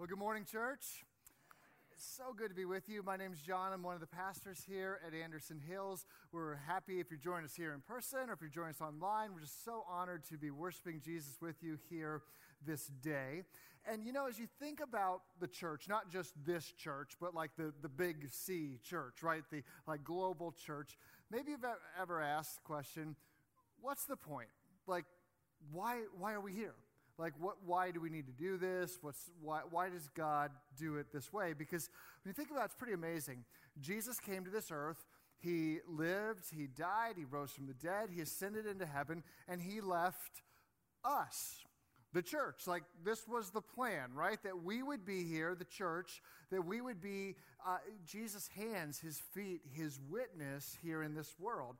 Well, good morning, church. It's so good to be with you. My name is John. I'm one of the pastors here at Anderson Hills. We're happy if you're joining us here in person or if you're joining us online. We're just so honored to be worshiping Jesus with you here this day. And you know, as you think about the church, not just this church, but like the, the big C church, right? The like global church, maybe you've ever asked the question, what's the point? Like, why, why are we here? Like what, why do we need to do this? What's, why, why does god do it this way? Because when you think about it it's pretty amazing. Jesus came to this earth. He lived. He died. He rose from the dead. He ascended into heaven and he left us the church. Like this was the plan right? That we would be here the church that we would be uh, jesus hands his feet his witness here in this world.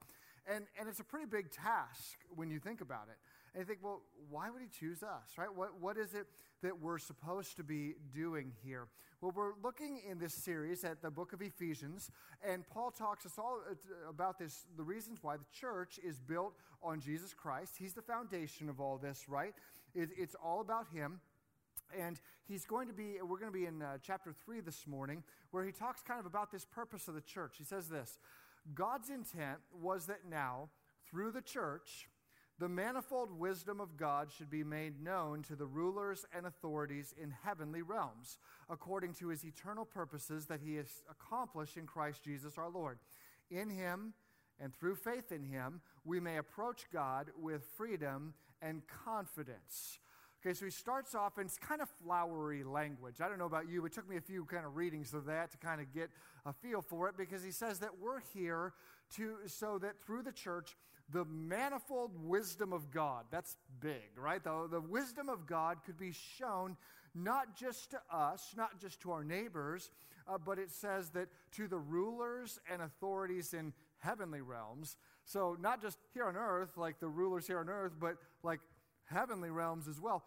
And, and it's a pretty big task when you think about it. And you think, well, why would he choose us, right? What, what is it that we're supposed to be doing here? Well, we're looking in this series at the book of Ephesians, and Paul talks us all uh, about this, the reasons why the church is built on Jesus Christ. He's the foundation of all this, right? It, it's all about him. And he's going to be, we're going to be in uh, chapter 3 this morning, where he talks kind of about this purpose of the church. He says this God's intent was that now, through the church, the manifold wisdom of God should be made known to the rulers and authorities in heavenly realms, according to his eternal purposes that he has accomplished in Christ Jesus our Lord. In him, and through faith in him, we may approach God with freedom and confidence. Okay, so he starts off in kind of flowery language. I don't know about you, it took me a few kind of readings of that to kind of get a feel for it because he says that we're here to so that through the church, the manifold wisdom of God, that's big, right? The, the wisdom of God could be shown not just to us, not just to our neighbors, uh, but it says that to the rulers and authorities in heavenly realms. So not just here on earth, like the rulers here on earth, but like heavenly realms as well.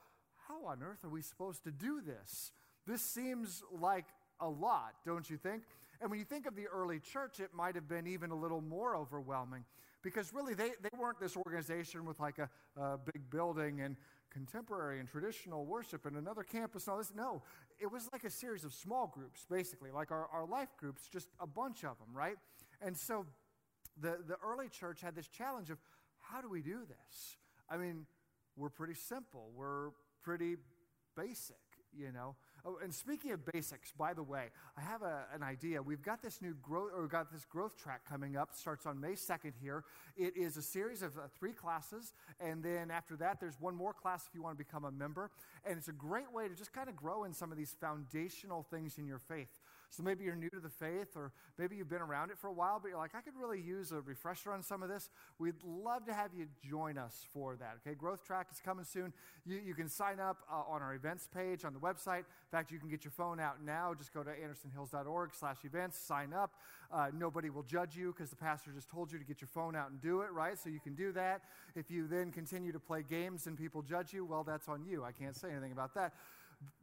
How on earth are we supposed to do this? This seems like a lot, don't you think? And when you think of the early church, it might have been even a little more overwhelming because really they, they weren't this organization with like a, a big building and contemporary and traditional worship and another campus and all this. No, it was like a series of small groups, basically, like our, our life groups, just a bunch of them, right? And so the, the early church had this challenge of how do we do this? I mean, we're pretty simple. We're pretty basic you know. Oh, and speaking of basics, by the way, I have a, an idea. We've got this new growth, or got this growth track coming up. Starts on May second here. It is a series of uh, three classes, and then after that, there's one more class if you want to become a member. And it's a great way to just kind of grow in some of these foundational things in your faith. So maybe you're new to the faith, or maybe you've been around it for a while, but you're like, I could really use a refresher on some of this. We'd love to have you join us for that. Okay, growth track is coming soon. You, you can sign up uh, on our events page on the website. In fact, you can get your phone out now. Just go to andersonhills.org slash events, sign up. Uh, nobody will judge you because the pastor just told you to get your phone out and do it, right? So you can do that. If you then continue to play games and people judge you, well, that's on you. I can't say anything about that.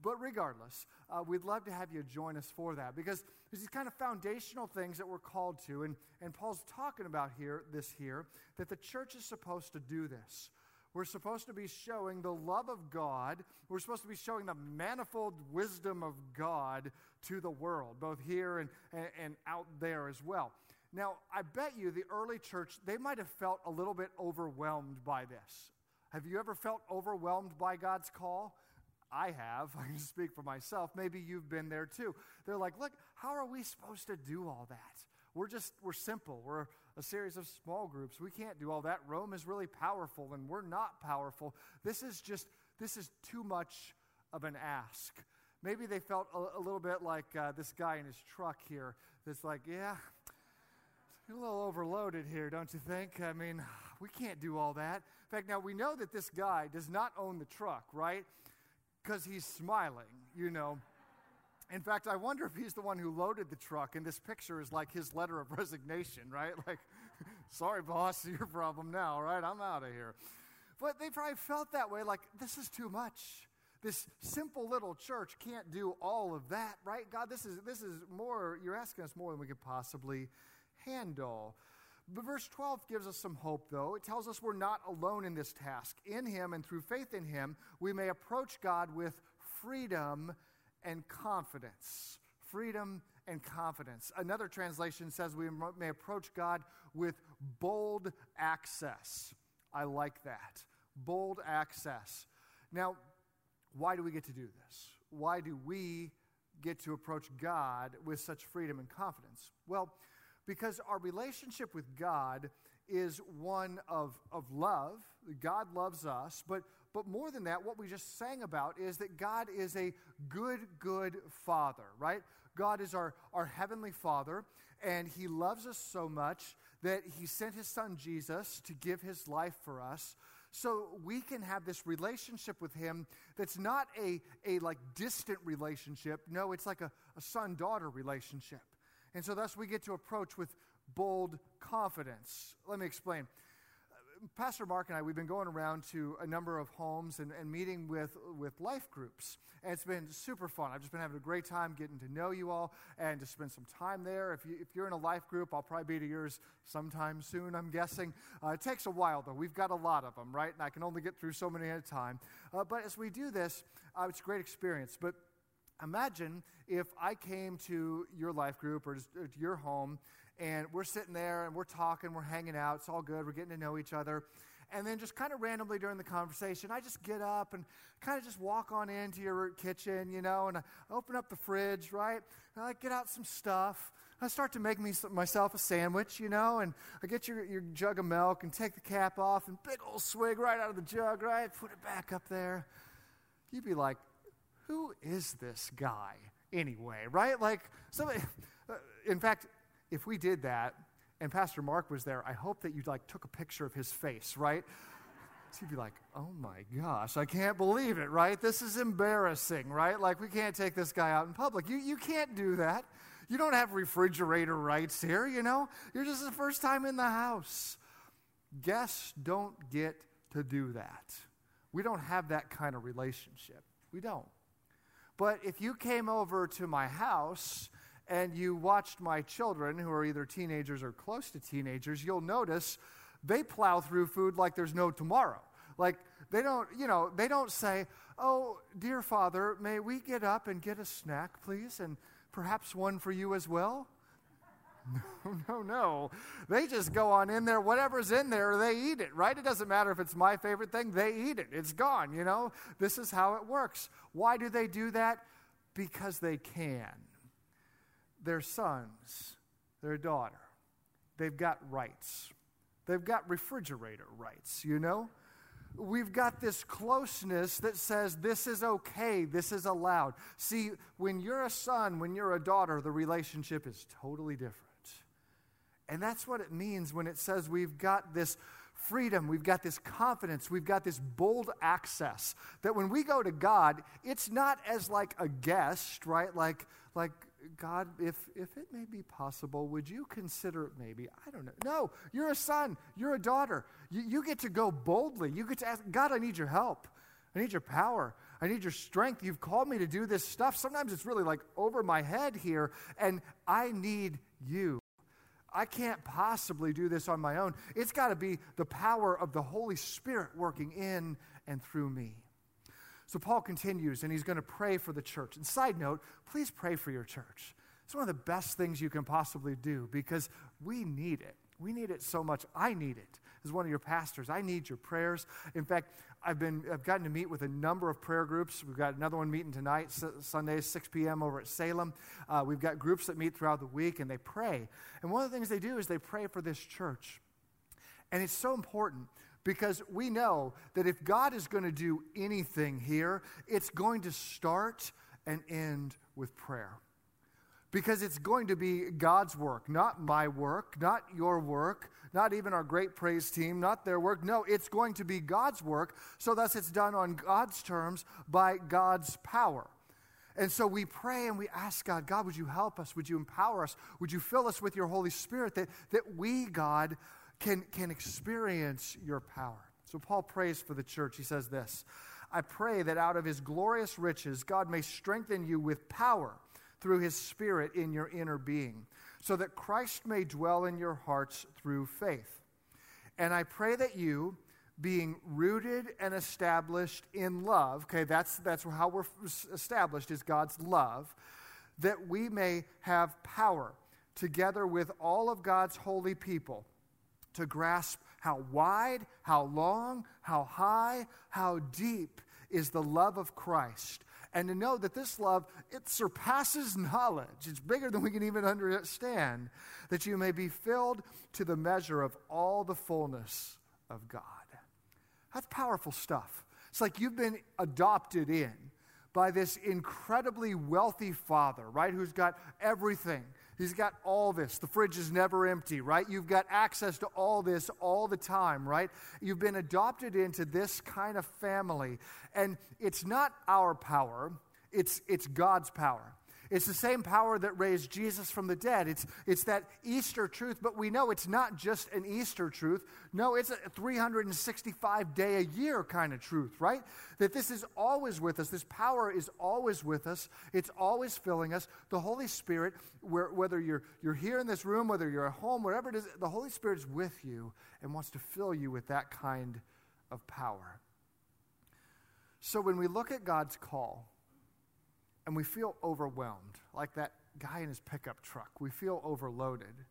But regardless, uh, we'd love to have you join us for that because there's these kind of foundational things that we're called to. And, and Paul's talking about here, this here, that the church is supposed to do this. We're supposed to be showing the love of God. We're supposed to be showing the manifold wisdom of God to the world, both here and, and, and, out there as well. Now, I bet you the early church, they might have felt a little bit overwhelmed by this. Have you ever felt overwhelmed by God's call? I have. I can speak for myself. Maybe you've been there too. They're like, look, how are we supposed to do all that? We're just, we're simple. We're a series of small groups. We can't do all that. Rome is really powerful, and we're not powerful. This is just, this is too much of an ask. Maybe they felt a, a little bit like uh, this guy in his truck here that's like, yeah, a little overloaded here, don't you think? I mean, we can't do all that. In fact, now we know that this guy does not own the truck, right? Because he's smiling, you know. In fact, I wonder if he's the one who loaded the truck, and this picture is like his letter of resignation, right? Like, sorry, boss, your problem now, right? I'm out of here. But they probably felt that way, like, this is too much. This simple little church can't do all of that, right? God, this is, this is more, you're asking us more than we could possibly handle. But verse 12 gives us some hope, though. It tells us we're not alone in this task. In Him and through faith in Him, we may approach God with freedom and confidence. Freedom and confidence. Another translation says we may approach God with bold access. I like that. Bold access. Now, why do we get to do this? Why do we get to approach God with such freedom and confidence? Well, because our relationship with God is one of, of love. God loves us, but, but more than that, what we just sang about is that God is a good, good Father, right? God is our, our Heavenly Father, and He loves us so much that He sent His Son Jesus to give His life for us. So we can have this relationship with Him that's not a, a like distant relationship. No, it's like a, a son daughter relationship. And so thus we get to approach with bold confidence. Let me explain. Pastor Mark and I, we've been going around to a number of homes and, and, meeting with, with life groups. And it's been super fun. I've just been having a great time getting to know you all and to spend some time there. If, you, if you're in a life group, I'll probably be to yours sometime soon, I'm guessing. Uh, it takes a while, though. We've got a lot of them, right? And I can only get through so many at a time. Uh, but as we do this, uh, it's a great experience. But imagine if I came to your life group or uh, to your home and we're sitting there and we're talking, we're hanging out, it's all good, we're getting to know each other. And then just kind of randomly during the conversation, I just get up and kind of just walk on into your kitchen, you know, and I open up the fridge, right? And I get out some stuff. I start to make me myself a sandwich, you know, and I get your, your jug of milk and take the cap off and big old swig right out of the jug, right? Put it back up there. You'd be like, who is this guy anyway, right? Like, somebody, uh, in fact, if we did that and Pastor Mark was there, I hope that you like took a picture of his face, right? So you'd be like, oh my gosh, I can't believe it, right? This is embarrassing, right? Like, we can't take this guy out in public. You, you can't do that. You don't have refrigerator rights here, you know? You're just the first time in the house. Guests don't get to do that. We don't have that kind of relationship. We don't. But if you came over to my house and you watched my children, who are either teenagers or close to teenagers, you'll notice they plow through food like there's no tomorrow. Like they don't, you know, they don't say, "Oh, dear Father, may we get up and get a snack, please, and perhaps one for you as well." No, no, no. They just go on in there. Whatever's in there, they eat it, right? It doesn't matter if it's my favorite thing, they eat it. It's gone, you know? This is how it works. Why do they do that? Because they can their sons, their daughter. They've got rights. They've got refrigerator rights, you know? We've got this closeness that says this is okay, this is allowed. See, when you're a son, when you're a daughter, the relationship is totally different. And that's what it means when it says we've got this freedom, we've got this confidence, we've got this bold access that when we go to God, it's not as like a guest, right? Like like God, if, if it may be possible, would you consider it maybe? I don't know. No, you're a son, you're a daughter. You, you get to go boldly. You get to ask, God, I need your help. I need your power. I need your strength. You've called me to do this stuff. Sometimes it's really like over my head here, and I need you. I can't possibly do this on my own. It's got to be the power of the Holy Spirit working in and through me. So Paul continues and he's going to pray for the church. And side note, please pray for your church. It's one of the best things you can possibly do because we need it. We need it so much. I need it as one of your pastors. I need your prayers. In fact, I've been I've gotten to meet with a number of prayer groups. We've got another one meeting tonight, Sunday, 6 p.m. over at Salem. Uh, we've got groups that meet throughout the week and they pray. And one of the things they do is they pray for this church. And it's so important because we know that if God is going to do anything here, it's going to start and end with prayer. Because it's going to be God's work, not my work, not your work, not even our great praise team, not their work. No, it's going to be God's work. So, thus, it's done on God's terms by God's power. And so we pray and we ask God, God, would you help us? Would you empower us? Would you fill us with your Holy Spirit that, that we, God, can, can experience your power. So Paul prays for the church. He says this I pray that out of his glorious riches, God may strengthen you with power through his Spirit in your inner being, so that Christ may dwell in your hearts through faith. And I pray that you, being rooted and established in love. Okay, that's, that's how we're established, is God's love, that we may have power together with all of God's holy people to grasp how wide, how long, how high, how deep is the love of Christ. And to know that this love, it surpasses knowledge. It's bigger than we can even understand. That you may be filled to the measure of all the fullness of God. That's powerful stuff. It's like you've been adopted in by this incredibly wealthy father, right? Who's got everything. He's got all this. The fridge is never empty, right? You've got access to all this all the time, right? You've been adopted into this kind of family. And it's not our power, it's, it's God's power. It's the same power that raised Jesus from the dead. It's, it's that Easter truth, but we know it's not just an Easter truth. No, it's a 365 day a year kind of truth, right? That this is always with us. This power is always with us. It's always filling us. The Holy Spirit, where, whether you're, you're here in this room, whether you're at home, wherever it is, the Holy Spirit is with you and wants to fill you with that kind of power. So when we look at God's call, and we feel overwhelmed, like that guy in his pickup truck. We feel overloaded.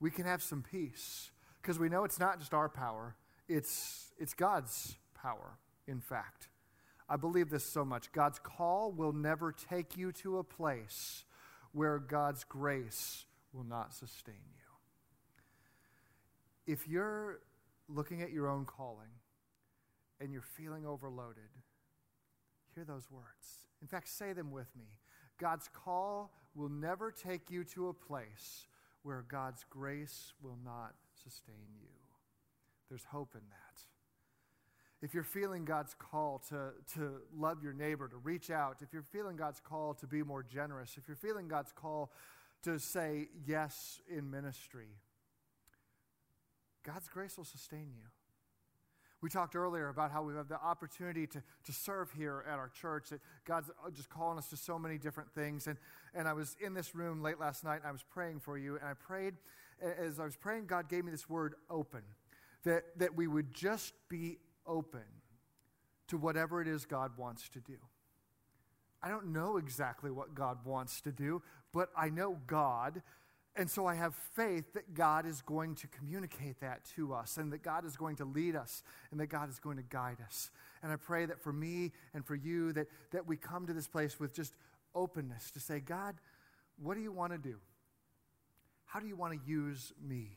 We can have some peace because we know it's not just our power, it's, it's God's power, in fact. I believe this so much. God's call will never take you to a place where God's grace will not sustain you. If you're looking at your own calling and you're feeling overloaded, hear those words. In fact, say them with me. God's call will never take you to a place where God's grace will not sustain you. There's hope in that. If you're feeling God's call to, to love your neighbor, to reach out, if you're feeling God's call to be more generous, if you're feeling God's call to say yes in ministry, God's grace will sustain you. We talked earlier about how we have the opportunity to, to serve here at our church, that God's uh, just calling us to so many different things. And, and I was in this room late last night, and I was praying for you, and I prayed, as I was praying, God gave me this word open, that, that we would just be open to whatever it is God wants to do. I don't know exactly what God wants to do, but I know God and so I have faith that God is going to communicate that to us and that God is going to lead us and that God is going to guide us. And I pray that for me and for you that, that we come to this place with just openness to say, God, what do you want to do? How do you want to use me?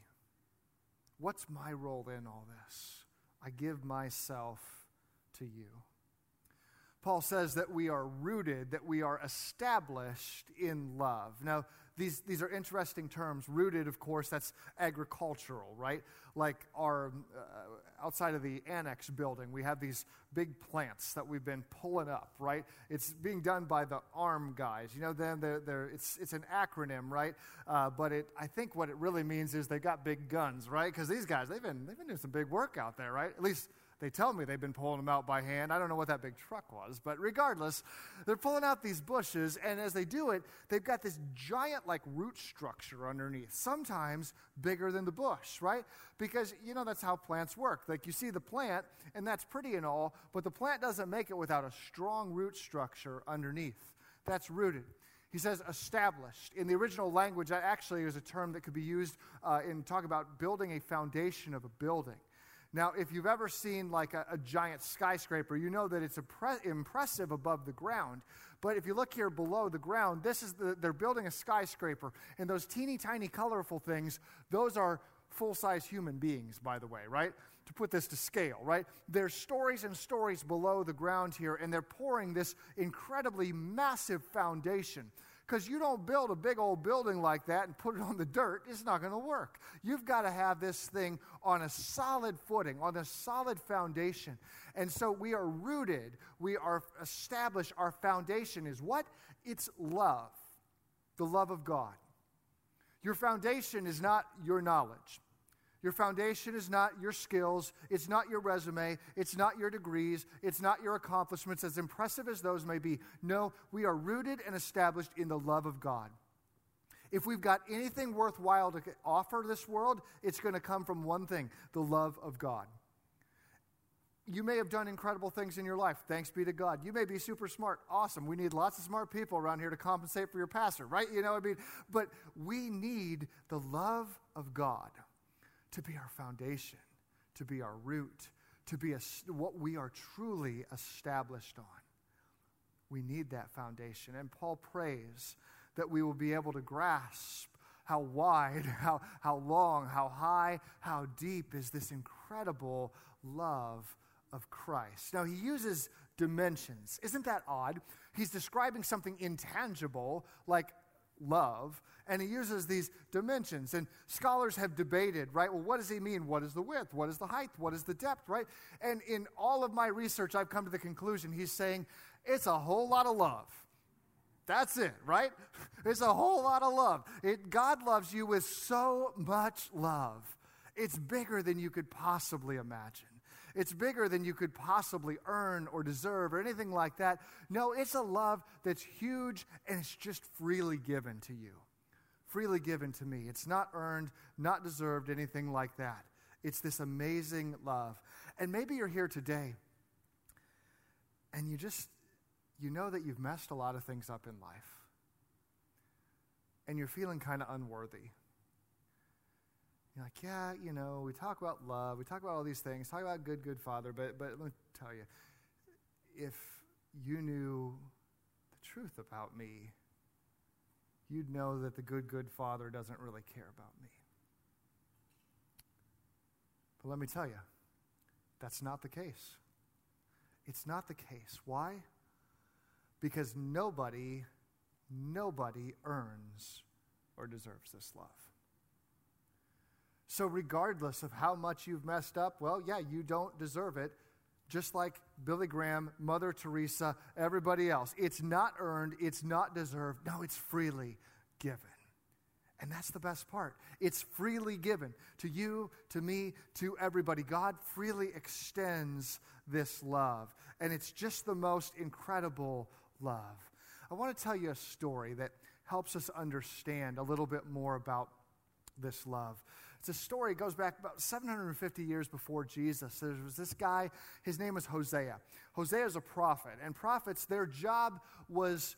What's my role in all this? I give myself to you. Paul says that we are rooted, that we are established in love. Now, these, these are interesting terms. Rooted, of course, that's agricultural, right? Like our, uh, outside of the annex building, we have these big plants that we've been pulling up, right? It's being done by the ARM guys. You know, them, they're, they're, it's, it's an acronym, right? Uh, but it, I think what it really means is they've got big guns, right? Because these guys, they've been, they've been doing some big work out there, right? At least they tell me they've been pulling them out by hand. I don't know what that big truck was, but regardless, they're pulling out these bushes, and as they do it, they've got this giant, like, root structure underneath, sometimes bigger than the bush, right? Because, you know, that's how plants work. Like, you see the plant, and that's pretty and all, but the plant doesn't make it without a strong root structure underneath. That's rooted. He says established. In the original language, that actually is a term that could be used uh, in talk about building a foundation of a building. Now, if you've ever seen like a, a giant skyscraper, you know that it's impressive above the ground. But if you look here below the ground, this is the, they're building a skyscraper, and those teeny tiny colorful things, those are full size human beings, by the way, right? To put this to scale, right? There's stories and stories below the ground here, and they're pouring this incredibly massive foundation. Because you don't build a big old building like that and put it on the dirt, it's not going to work. You've got to have this thing on a solid footing, on a solid foundation. And so we are rooted, we are established. Our foundation is what? It's love, the love of God. Your foundation is not your knowledge. Your foundation is not your skills, it's not your resume, it's not your degrees, it's not your accomplishments, as impressive as those may be. No, we are rooted and established in the love of God. If we've got anything worthwhile to offer this world, it's going to come from one thing the love of God. you may have done incredible things in your life. Thanks be to God. You may be super smart. Awesome. We need lots of smart people around here to compensate for your pastor, right? You know what I mean? But we need the love of God to be our foundation, to be our root, to be a, what we are truly established on. We need that foundation. And Paul prays that we will be able to grasp how wide, how, how long, how high, how deep is this incredible love of Christ. Now, he uses dimensions. Isn't that odd? He's describing something intangible like love, and he uses these dimensions. And scholars have debated, right? Well, what does he mean? What is the width? What is the height? What is the depth, right? And in all of my research, I've come to the conclusion he's saying it's a whole lot of love. That's it, right? It's a whole lot of love. It, God loves you with so much love. It's bigger than you could possibly imagine. It's bigger than you could possibly earn or deserve or anything like that. No, it's a love that's huge and it's just freely given to you. Freely given to me. It's not earned, not deserved, anything like that. It's this amazing love. And maybe you're here today and you just, you know that you've messed a lot of things up in life. And you're feeling kind of unworthy. You're like, yeah, you know, we talk about love, we talk about all these things, talk about good, good father, but, but let me tell you, if you knew the truth about me, you'd know that the good, good father doesn't really care about me. But let me tell you, that's not the case. It's not the case. Why? Because nobody, nobody earns or deserves this love. So, regardless of how much you've messed up, well, yeah, you don't deserve it, just like Billy Graham, Mother Teresa, everybody else. It's not earned, it's not deserved. No, it's freely given. And that's the best part. It's freely given to you, to me, to everybody. God freely extends this love. And it's just the most incredible love. I want to tell you a story that helps us understand a little bit more about this love. A story, goes back about 750 years before Jesus. There was this guy, his name was Hosea. Hosea is a prophet, and prophets, their job was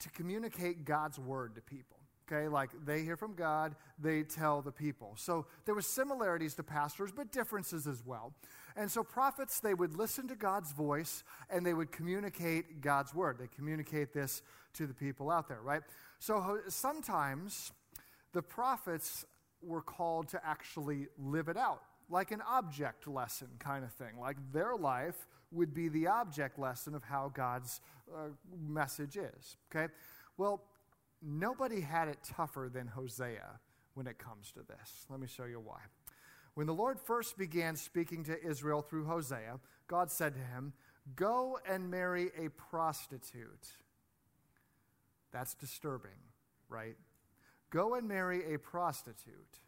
to communicate God's word to people. Okay, like they hear from God, they tell the people. So there were similarities to pastors, but differences as well. And so prophets, they would listen to God's voice and they would communicate God's word. They communicate this to the people out there, right? So sometimes the prophets were called to actually live it out, like an object lesson kind of thing. Like their life would be the object lesson of how God's uh, message is. Okay? Well, nobody had it tougher than Hosea when it comes to this. Let me show you why. When the Lord first began speaking to Israel through Hosea, God said to him, Go and marry a prostitute. That's disturbing, right? Go and marry a prostitute,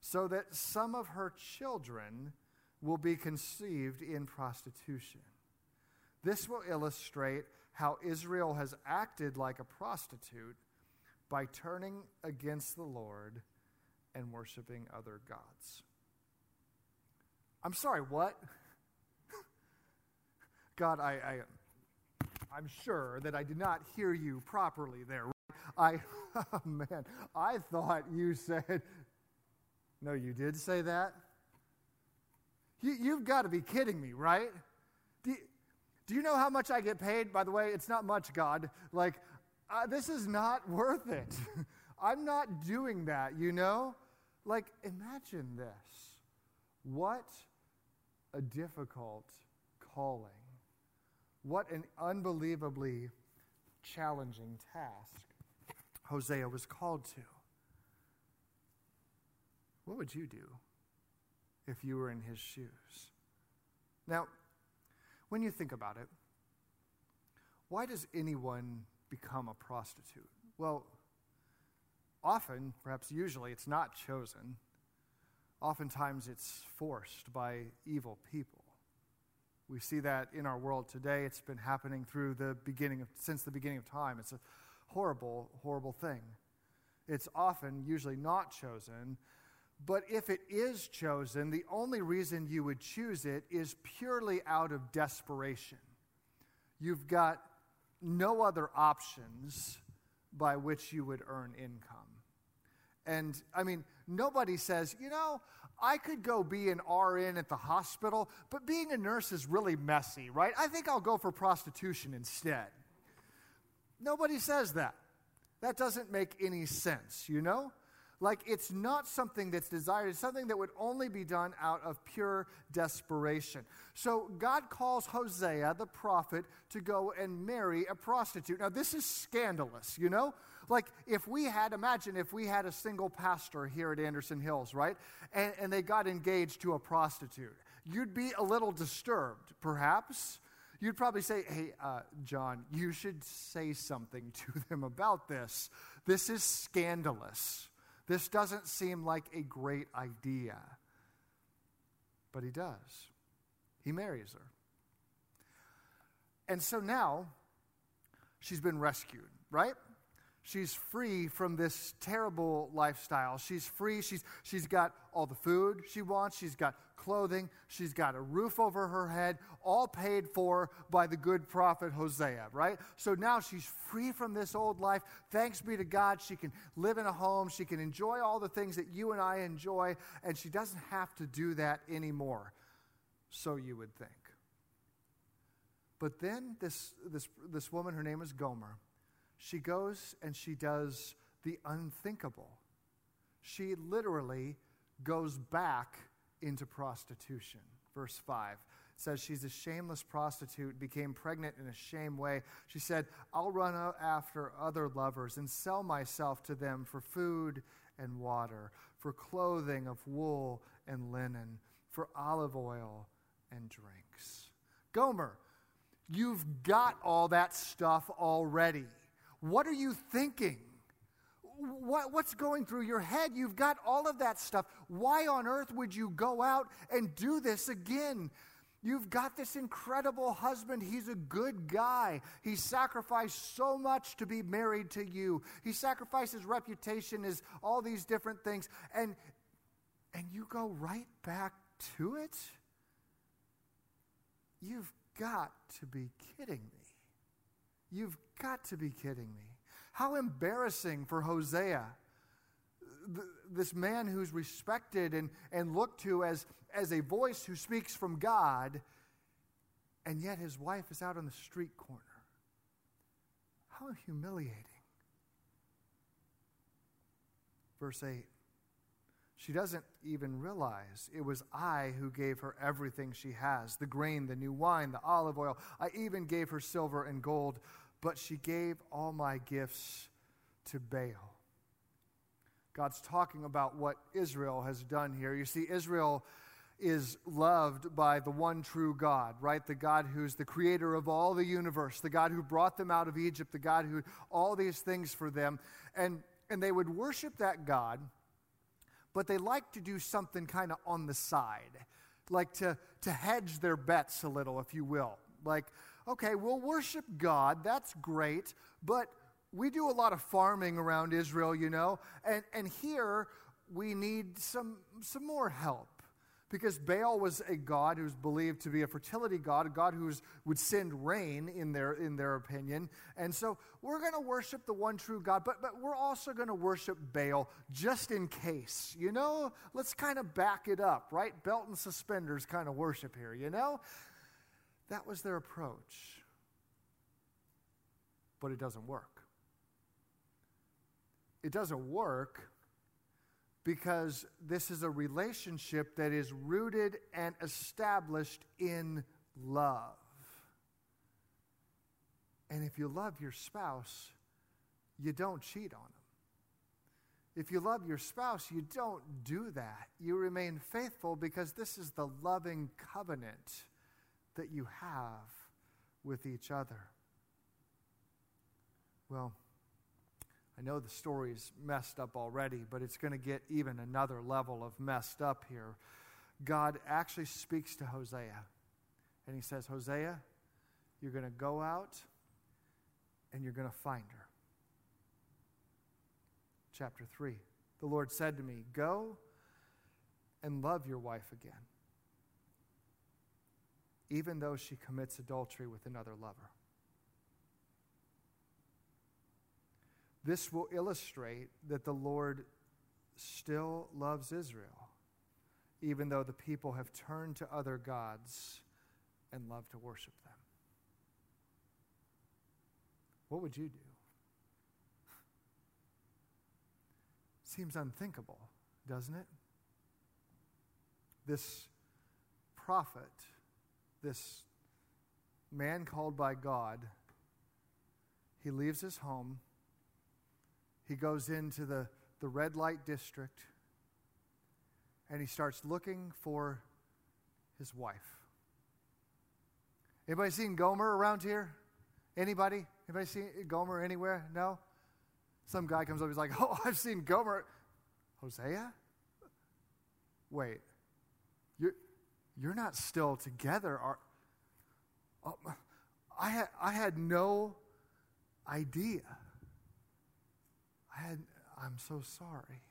so that some of her children will be conceived in prostitution. This will illustrate how Israel has acted like a prostitute by turning against the Lord and worshiping other gods. I'm sorry, what? God, I, I, I'm sure that I did not hear you properly there. I, oh man, I thought you said, no, you did say that? You, have got to be kidding me, right? Do you, do you know how much I get paid? By the way, it's not much, God. Like, uh, this is not worth it. I'm not doing that, you know? Like, imagine this. What a difficult calling. What an unbelievably challenging task. Hosea was called to. What would you do if you were in his shoes? Now, when you think about it, why does anyone become a prostitute? Well, often, perhaps usually, it's not chosen. Oftentimes, it's forced by evil people. We see that in our world today. It's been happening through the beginning of, since the beginning of time. It's a horrible, horrible thing. It's often, usually not chosen, But if it is chosen, the only reason you would choose it is purely out of desperation. You've got no other options by which you would earn income. And I mean, nobody says, you know, I could go be an RN at the hospital, but being a nurse is really messy, right? I think I'll go for prostitution instead. Nobody says that. That doesn't make any sense, you know? Like it's not something that's desired, it's something that would only be done out of pure desperation. So God calls Hosea, the prophet, to go and marry a prostitute. Now, this is scandalous, you know? Like if we had, imagine if we had a single pastor here at Anderson Hills, right? And, and they got engaged to a prostitute. You'd be a little disturbed, perhaps. You'd probably say, hey, uh, John, you should say something to them about this. This is scandalous. This doesn't seem like a great idea. But he does. He marries her. And so now she's been rescued, right? She's free from this terrible lifestyle. She's free. She's, she's got all the food she wants. She's got clothing. She's got a roof over her head, all paid for by the good prophet Hosea, right? So now she's free from this old life. Thanks be to God. She can live in a home. She can enjoy all the things that you and I enjoy, and she doesn't have to do that anymore. So you would think. But then this, this, this woman, her name is Gomer she goes and she does the unthinkable. She literally goes back into prostitution. Verse 5 says she's a shameless prostitute, became pregnant in a shame way. She said, I'll run after other lovers and sell myself to them for food and water, for clothing of wool and linen, for olive oil and drinks. Gomer, you've got all that stuff already. What are you thinking? What, what's going through your head? You've got all of that stuff. Why on earth would you go out and do this again? You've got this incredible husband. He's a good guy. He sacrificed so much to be married to you. He sacrificed his reputation, his all these different things. And and you go right back to it? You've got to be kidding me. You've got to be kidding me. How embarrassing for Hosea, this man who's respected and, and looked to as, as a voice who speaks from God, and yet his wife is out on the street corner. How humiliating. Verse 8 she doesn't even realize it was I who gave her everything she has the grain, the new wine, the olive oil. I even gave her silver and gold, but she gave all my gifts to Baal. God's talking about what Israel has done here. You see, Israel is loved by the one true God, right? The God who's the creator of all the universe, the God who brought them out of Egypt, the God who all these things for them. And, and they would worship that God but they like to do something kind of on the side, like to, to hedge their bets a little, if you will. Like, okay, we'll worship God, that's great, but we do a lot of farming around Israel, you know, and, and here we need some, some more help because Baal was a god who was believed to be a fertility god, a god who would send rain in their, in their opinion. And so we're going to worship the one true God, but, but we're also going to worship Baal just in case. You know, let's kind of back it up, right? Belt and suspenders kind of worship here, you know? That was their approach. But it doesn't work. It doesn't work because this is a relationship that is rooted and established in love. And if you love your spouse, you don't cheat on them. If you love your spouse, you don't do that. You remain faithful because this is the loving covenant that you have with each other. Well, I know the story's messed up already, but it's going to get even another level of messed up here. God actually speaks to Hosea, and he says, Hosea, you're going to go out and you're going to find her. Chapter 3. The Lord said to me, Go and love your wife again, even though she commits adultery with another lover. This will illustrate that the Lord still loves Israel, even though the people have turned to other gods and love to worship them. What would you do? Seems unthinkable, doesn't it? This prophet, this man called by God, he leaves his home. He goes into the, the red light district and he starts looking for his wife. Anybody seen Gomer around here? Anybody? Anybody seen Gomer anywhere? No? Some guy comes up, he's like, Oh, I've seen Gomer. Hosea? Wait, you're, you're not still together, are oh, I I had no idea. Had, I'm so sorry.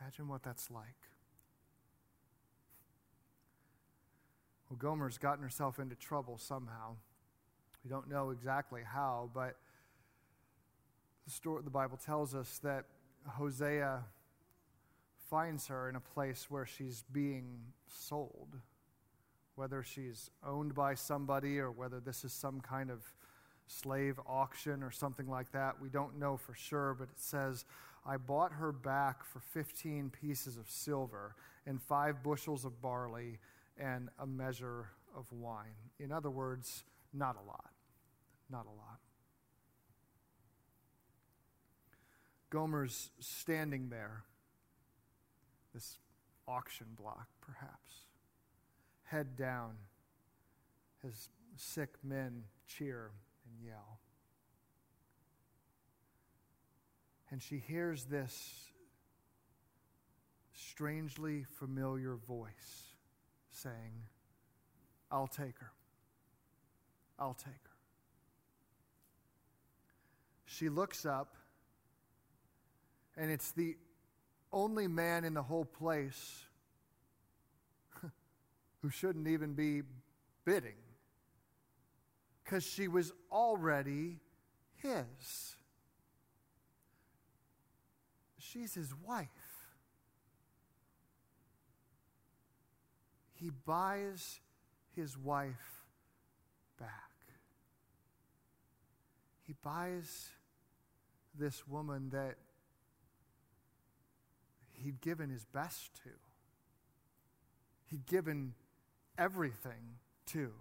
Imagine what that's like. Well, Gomer's gotten herself into trouble somehow. We don't know exactly how, but the, story, the Bible tells us that Hosea finds her in a place where she's being sold. Whether she's owned by somebody or whether this is some kind of slave auction or something like that, we don't know for sure, but it says, I bought her back for 15 pieces of silver and five bushels of barley and a measure of wine. In other words, not a lot. Not a lot. Gomer's standing there, this auction block perhaps, head down as sick men cheer and yell. And she hears this strangely familiar voice saying, I'll take her. I'll take her. She looks up, and it's the only man in the whole place who shouldn't even be bidding because she was already his. She's his wife. he buys his wife back. He buys this woman that he'd given his best to, he'd given everything to.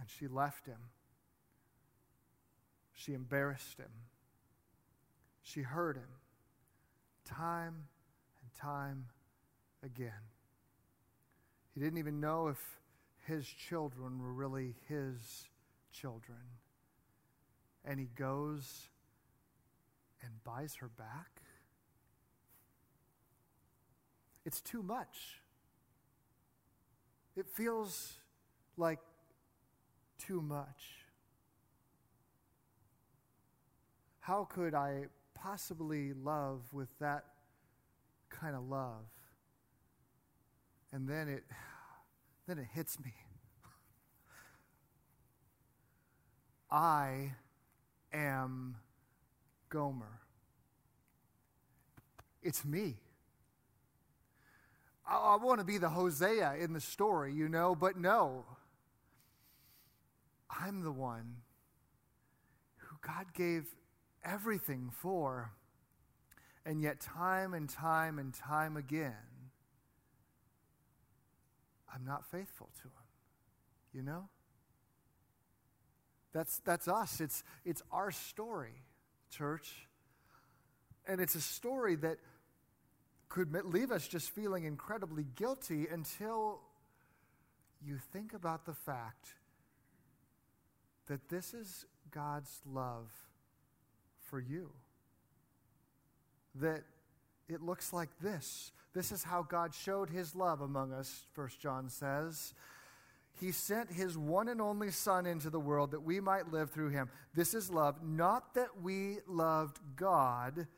And she left him. She embarrassed him. She hurt him time and time again. He didn't even know if his children were really his children. And he goes and buys her back. It's too much. It feels like too much. How could I possibly love with that kind of love? And then it then it hits me. I am Gomer. It's me. I, I want to be the Hosea in the story, you know, but no. I'm the one who God gave everything for. And yet, time and time and time again, I'm not faithful to him. You know? That's, that's us. It's, it's our story, church. And it's a story that could leave us just feeling incredibly guilty until you think about the fact that this is God's love for you. That it looks like this. This is how God showed his love among us, First John says. He sent his one and only Son into the world that we might live through him. This is love, not that we loved God,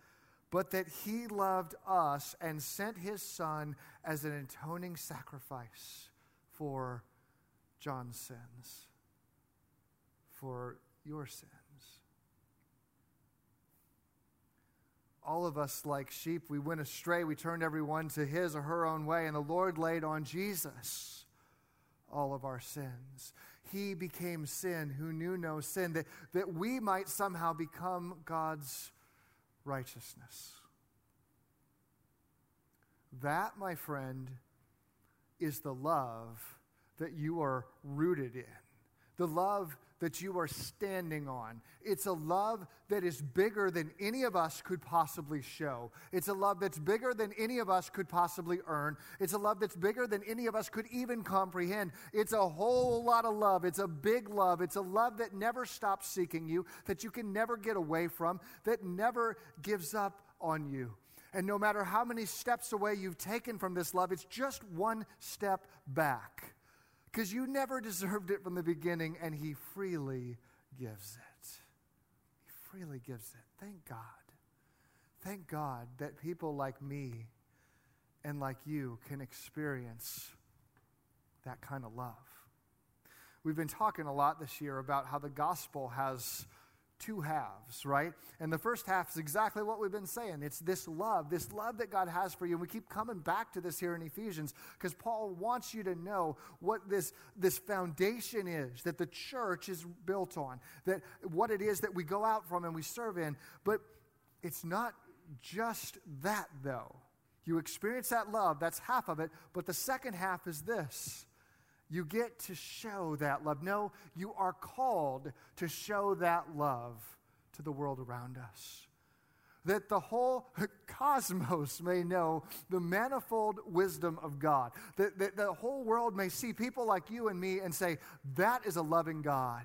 but that he loved us and sent his son as an atoning sacrifice for John's sins, for your sins. All of us, like sheep, we went astray. We turned everyone to his or her own way, and the Lord laid on Jesus all of our sins. He became sin who knew no sin, that, that we might somehow become God's righteousness. That, my friend, is the love that you are rooted in, the love that you are standing on. It's a love that is bigger than any of us could possibly show. It's a love that's bigger than any of us could possibly earn. It's a love that's bigger than any of us could even comprehend. It's a whole lot of love. It's a big love. It's a love that never stops seeking you, that you can never get away from, that never gives up on you. And no matter how many steps away you've taken from this love, it's just one step back because you never deserved it from the beginning, and He freely gives it. He freely gives it. Thank God. Thank God that people like me and like you can experience that kind of love. We've been talking a lot this year about how the gospel has two halves, right? And the first half is exactly what we've been saying. It's this love, this love that God has for you. And we keep coming back to this here in Ephesians because Paul wants you to know what this, this foundation is that the church is built on, that what it is that we go out from and we serve in. But it's not just that, though. You experience that love, that's half of it. But the second half is this you get to show that love. No, you are called to show that love to the world around us. That the whole cosmos may know the manifold wisdom of God. That, that the whole world may see people like you and me and say, that is a loving God.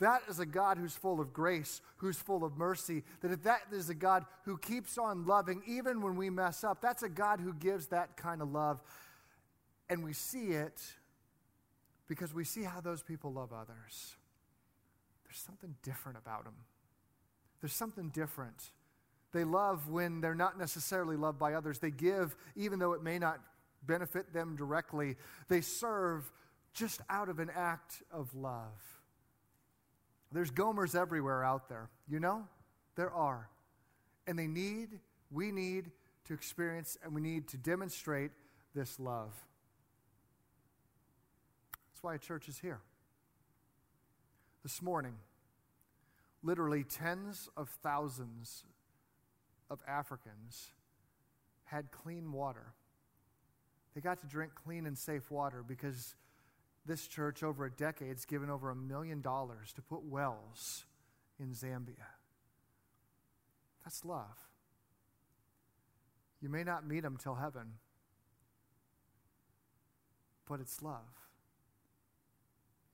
That is a God who's full of grace, who's full of mercy. That if that is a God who keeps on loving even when we mess up, that's a God who gives that kind of love. And we see it because we see how those people love others. There's something different about them. There's something different. They love when they're not necessarily loved by others. They give even though it may not benefit them directly. They serve just out of an act of love. There's Gomers everywhere out there. You know? There are. And they need, we need to experience and we need to demonstrate this love. That's why church is here. This morning, literally tens of thousands of Africans had clean water. They got to drink clean and safe water because this church, over a decade, has given over a million dollars to put wells in Zambia. That's love. You may not meet them till heaven, but it's love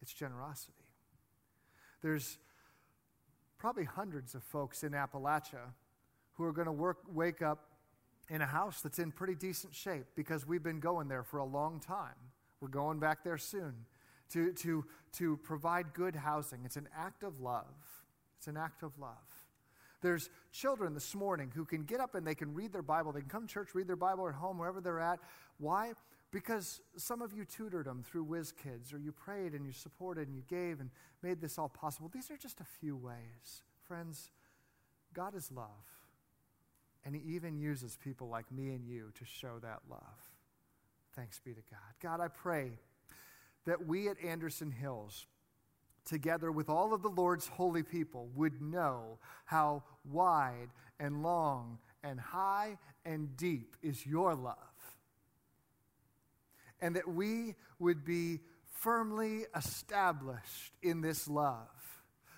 it's generosity. There's probably hundreds of folks in Appalachia who are going to work, wake up in a house that's in pretty decent shape because we've been going there for a long time. We're going back there soon to, to, to provide good housing. It's an act of love. It's an act of love. There's children this morning who can get up and they can read their Bible. They can come to church, read their Bible at home, wherever they're at. Why? Because some of you tutored them through Whiz Kids, or you prayed and you supported and you gave and made this all possible. These are just a few ways. Friends, God is love. And He even uses people like me and you to show that love. Thanks be to God. God, I pray that we at Anderson Hills, together with all of the Lord's holy people, would know how wide and long and high and deep is your love and that we would be firmly established in this love.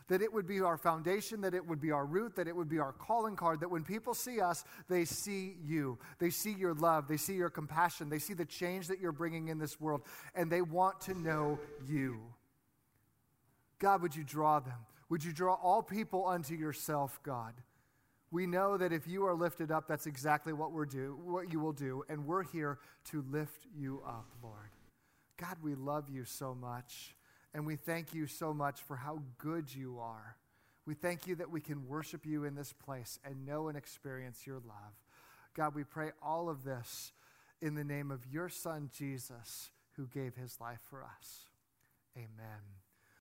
That it would be our foundation, that it would be our root, that it would be our calling card, that when people see us, they see you. They see your love, they see your compassion, they see the change that you're bringing in this world, and they want to know you. God, would you draw them? Would you draw all people unto yourself, God? We know that if you are lifted up, that's exactly what we're do, what you will do, and we're here to lift you up, Lord. God, we love you so much, and we thank you so much for how good you are. We thank you that we can worship you in this place and know and experience your love. God, we pray all of this in the name of your Son, Jesus, who gave his life for us. Amen.